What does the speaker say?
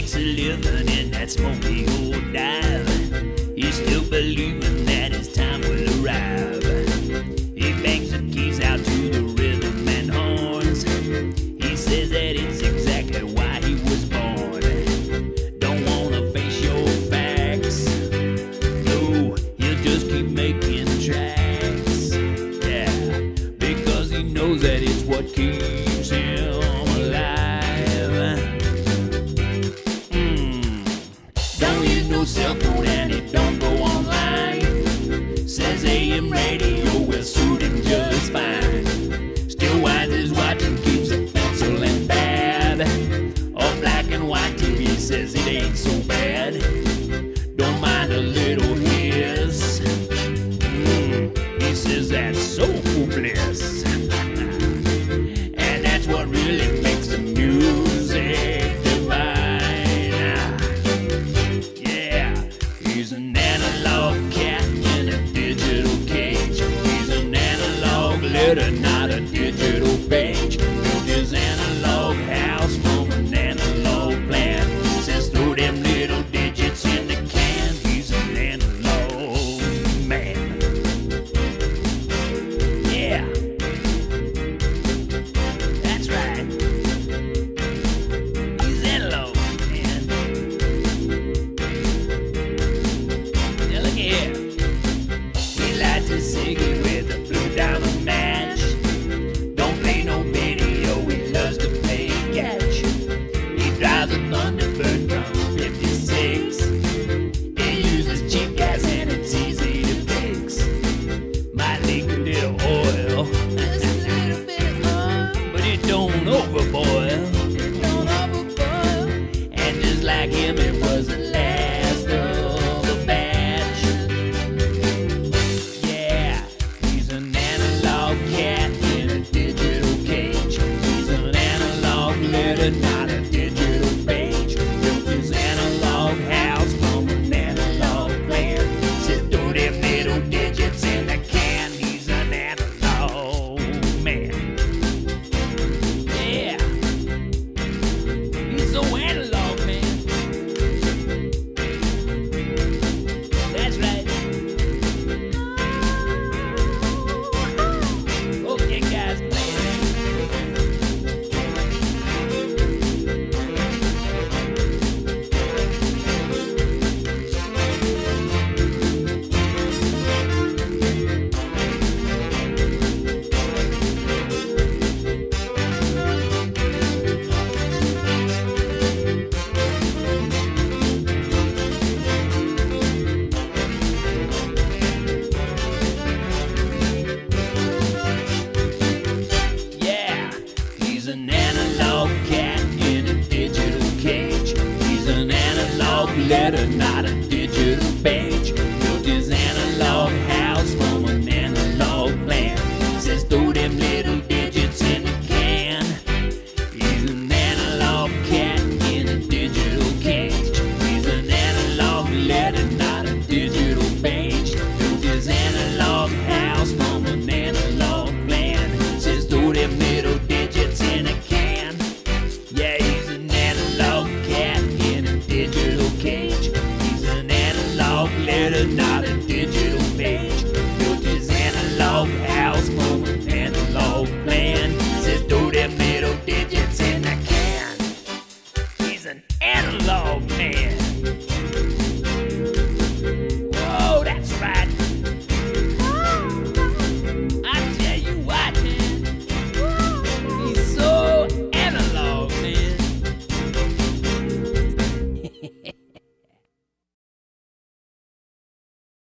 makes a living in that smoky old dive. You still believing. not really